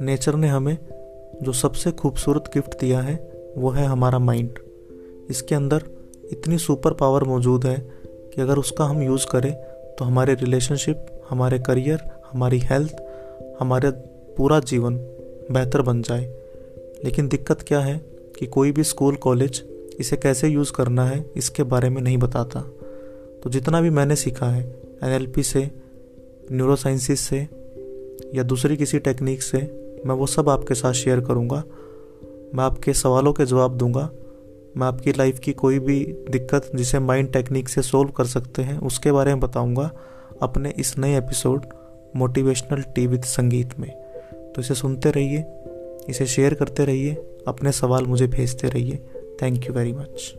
Nature ने हमें जो सबसे खूबसूरत गिफ्ट दिया है, वो है हमारा माइंड। इसके अंदर इतनी सुपर पावर मौजूद है कि अगर उसका हम यूज़ करें तो हमारे रिलेशनशिप, हमारे करियर, हमारी हेल्थ, हमारे पूरा जीवन बेहतर बन जाए। लेकिन दिक्कत क्या है कि कोई भी स्कूल, कॉलेज इसे कैसे यूज़ करना है, इसके बारे में नहीं बताता। तो जितना भी मैंने सीखा है, एनएलपी से न्यूरो साइंसिस से, या दूसरी किसी टेक्निक से मैं वो सब आपके साथ शेयर करूँगा। मैं आपके सवालों के जवाब दूँगा। मैं आपकी लाइफ की कोई भी दिक्कत जिसे माइंड टेक्निक से सोल्व कर सकते हैं, उसके बारे में बताऊँगा अपने इस नए एपिसोड मोटिवेशनल टी विद संगीत में। तो इसे सुनते रहिए, इसे शेयर करते रहिए, अपने सवाल मुझे भेजते रहिए। Thank you very much